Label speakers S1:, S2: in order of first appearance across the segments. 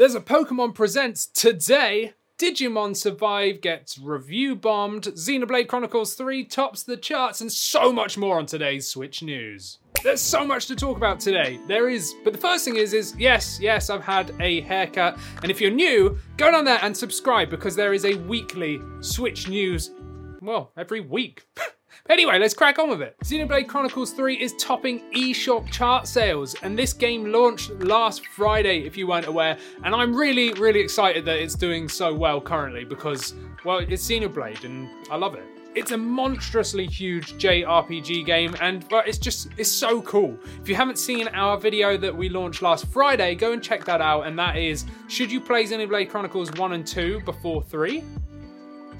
S1: There's a Pokemon Presents today. Digimon Survive gets review bombed, Xenoblade Chronicles 3 tops the charts, and so much more on today's Switch News. There's so much to talk about today. There is, but the first thing is, is yes, yes, I've had a haircut, and if you're new, go down there and subscribe because there is a weekly Switch News, well, every week. Anyway, let's crack on with it. Xenoblade Chronicles 3 is topping eShop chart sales, and this game launched last Friday, if you weren't aware. And I'm really, really excited that it's doing so well currently because, well, it's Xenoblade, and I love it. It's a monstrously huge JRPG game, and it's just it's so cool. If you haven't seen our video that we launched last Friday, go and check that out. And that is, should you play Xenoblade Chronicles 1 and 2 before 3?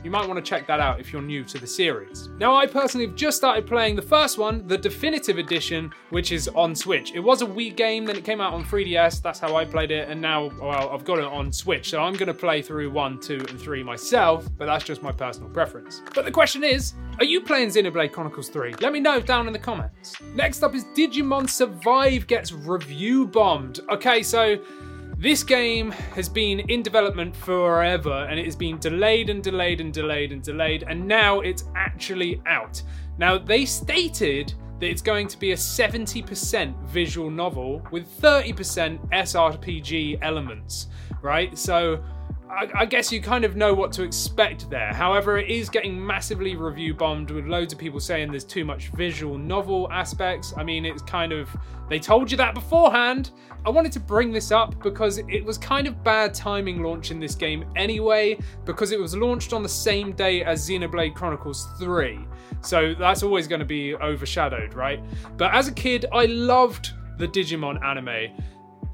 S1: You might want to check that out if you're new to the series. Now, I personally have just started playing the first one, the definitive edition, which is on Switch. It was a Wii game, then it came out on 3DS, that's how I played it, and now, well, I've got it on Switch, so I'm going to play through 1, 2, and 3 myself, but that's just my personal preference. But the question is, are you playing Xenoblade Chronicles 3? Let me know down in the comments. Next up is Digimon Survive gets review bombed. Okay, so this game has been in development forever and it has been delayed and delayed and delayed and delayed, and now it's actually out. Now, they stated that it's going to be a 70% visual novel with 30% SRPG elements, right? So I, I, guess you kind of know what to expect there. However, it is getting massively review bombed with loads of people saying there's too much visual novel aspects. I mean, it's kind of, they told you that beforehand. I wanted to bring this up because it was kind of bad timing launching this game anyway, because it was launched on the same day as Xenoblade Chronicles 3. So that's always going to be overshadowed, right? But as a kid, I loved the Digimon anime.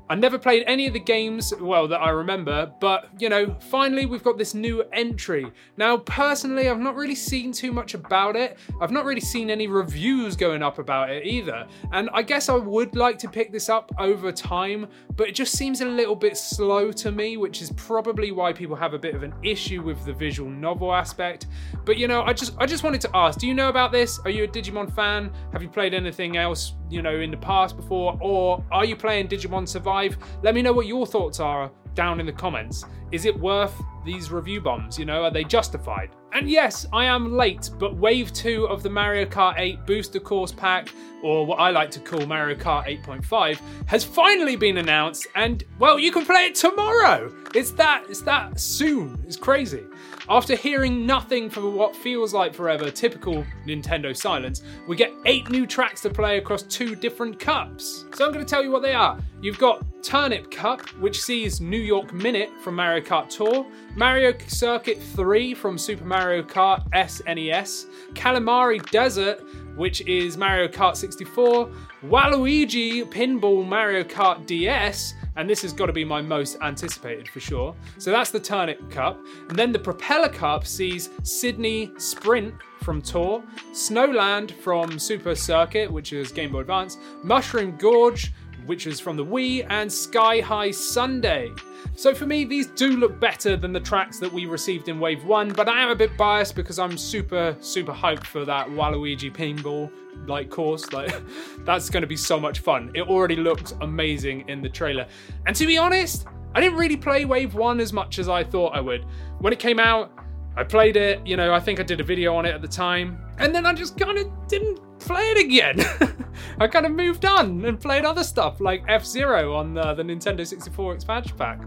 S1: I never played any of the games, well, that I remember, but you know, finally we've got this new entry. Now, personally, I've not really seen too much about it. I've not really seen any reviews going up about it either. And I guess I would like to pick this up over time, but it just seems a little bit slow to me, which is probably why people have a bit of an issue with the visual novel aspect. But you know, I just I just wanted to ask, do you know about this? Are you a Digimon fan? Have you played anything else, you know, in the past before? Or are you playing Digimon Survive? Let me know what your thoughts are down in the comments. Is it worth these review bombs? You know, are they justified? And yes, I am late, but Wave 2 of the Mario Kart 8 Booster Course Pack, or what I like to call Mario Kart 8.5, has finally been announced, and well, you can play it tomorrow! It's that, it's that soon. It's crazy. After hearing nothing for what feels like forever, typical Nintendo silence, we get eight new tracks to play across two different cups. So I'm going to tell you what they are. You've got Turnip Cup, which sees New York Minute from Mario Kart Tour, Mario Circuit 3 from Super Mario Kart SNES, Kalimari Desert, which is Mario Kart 64, Waluigi Pinball Mario Kart DS, and this has got to be my most anticipated for sure. So that's the Turnip Cup. And then the Propeller Cup sees Sydney Sprint from Tour, Snowland from Super Circuit, which is Game Boy Advance, Mushroom Gorge, which is from the Wii, and Sky High Sundae. So for me, these do look better than the tracks that we received in Wave 1, but I am a bit biased because I'm super, super hyped for that Waluigi Pinball like course. Like that's gonna be so much fun. It already looks amazing in the trailer. And to be honest, I didn't really play Wave 1 as much as I thought I would. When it came out, I played it, you know, I think I did a video on it at the time, and then I just kind of didn't play it again. I kind of moved on and played other stuff like F Zero on the, Nintendo 64 expansion pack.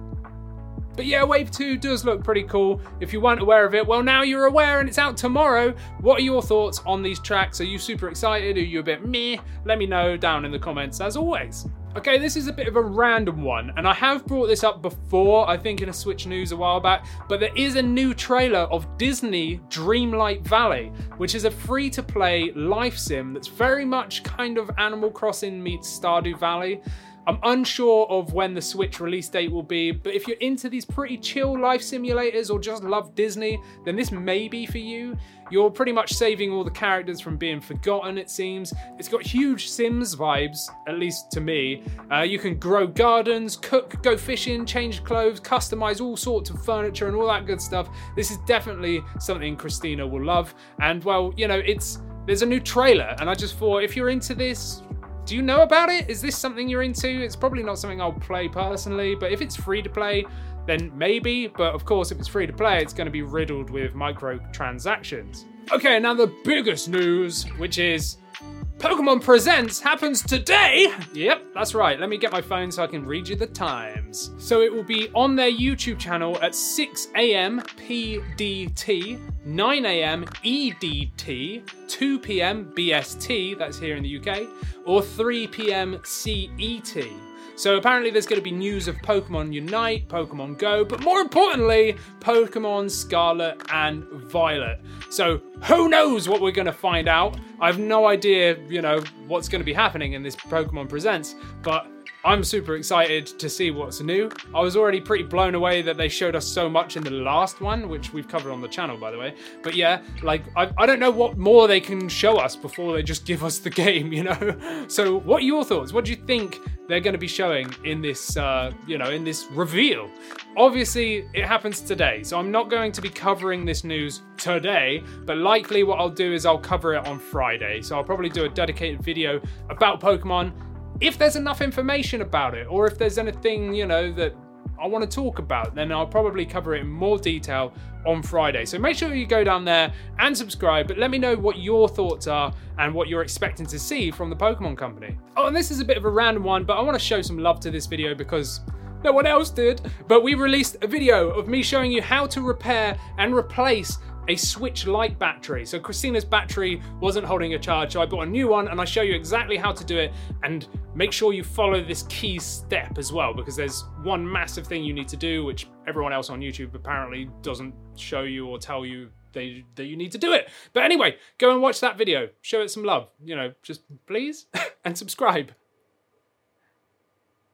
S1: But yeah, Wave 2 does look pretty cool. If you weren't aware of it, well, now you're aware and it's out tomorrow. What are your thoughts on these tracks? Are you super excited? Are you a bit meh? Let me know down in the comments as always. Okay, this is a bit of a random one, and I have brought this up before, I think in a Switch News a while back, but there is a new trailer of Disney Dreamlight Valley, which is a free to play life sim that's very much kind of Animal Crossing meets Stardew Valley. I'm unsure of when the Switch release date will be, but if you're into these pretty chill life simulators or just love Disney, then this may be for you. You're pretty much saving all the characters from being forgotten, it seems. It's got huge Sims vibes, at least to me. Uh, you can grow gardens, cook, go fishing, change clothes, customize all sorts of furniture and all that good stuff. This is definitely something Christina will love. And well, you know, it's there's a new trailer, and I just thought if you're into this, Do you know about it? Is this something you're into? It's probably not something I'll play personally, but if it's free to play, then maybe. But of course, if it's free to play, it's going to be riddled with microtransactions. Okay, now the biggest news, which is Pokemon Presents happens today. Yep, that's right. Let me get my phone so I can read you the So it will be on their YouTube channel at 6 a.m. PDT, 9 a.m. EDT, 2 p.m. BST, that's here in the UK, or 3 p.m. CET. So apparently there's going to be news of Pokemon Unite, Pokemon Go, but more importantly, Pokemon Scarlet and Violet. So who knows what we're going to find out? I have no idea, you know, what's going to be happening in this Pokemon Presents, but I'm super excited to see what's new. I was already pretty blown away that they showed us so much in the last one, which we've covered on the channel, by the way. But yeah, like, I, I don't know what more they can show us before they just give us the game, you know? So, what are your thoughts? What do you think they're going to be showing in this, uh, you know, in this reveal? Obviously, it happens today, so I'm not going to be covering this news today, but likely what I'll do is I'll cover it on Friday. So I'll probably do a dedicated video about Pokemon if there's enough information about it, or if there's anything, you know, that I want to talk about, then I'll probably cover it in more detail on Friday. So make sure you go down there and subscribe, but let me know what your thoughts are and what you're expecting to see from the Pokemon Company. Oh, and this is a bit of a random one, but I want to show some love to this video because no one else did. But we released a video of me showing you how to repair and replace a Switch Lite battery. So Christina's battery wasn't holding a charge, so I bought a new one and I show you exactly how to do it and make sure you follow this key step as well because there's one massive thing you need to do which everyone else on YouTube apparently doesn't show you or tell you they, that you need to do it. But anyway, go and watch that video. Show it some love, you know, just please and subscribe.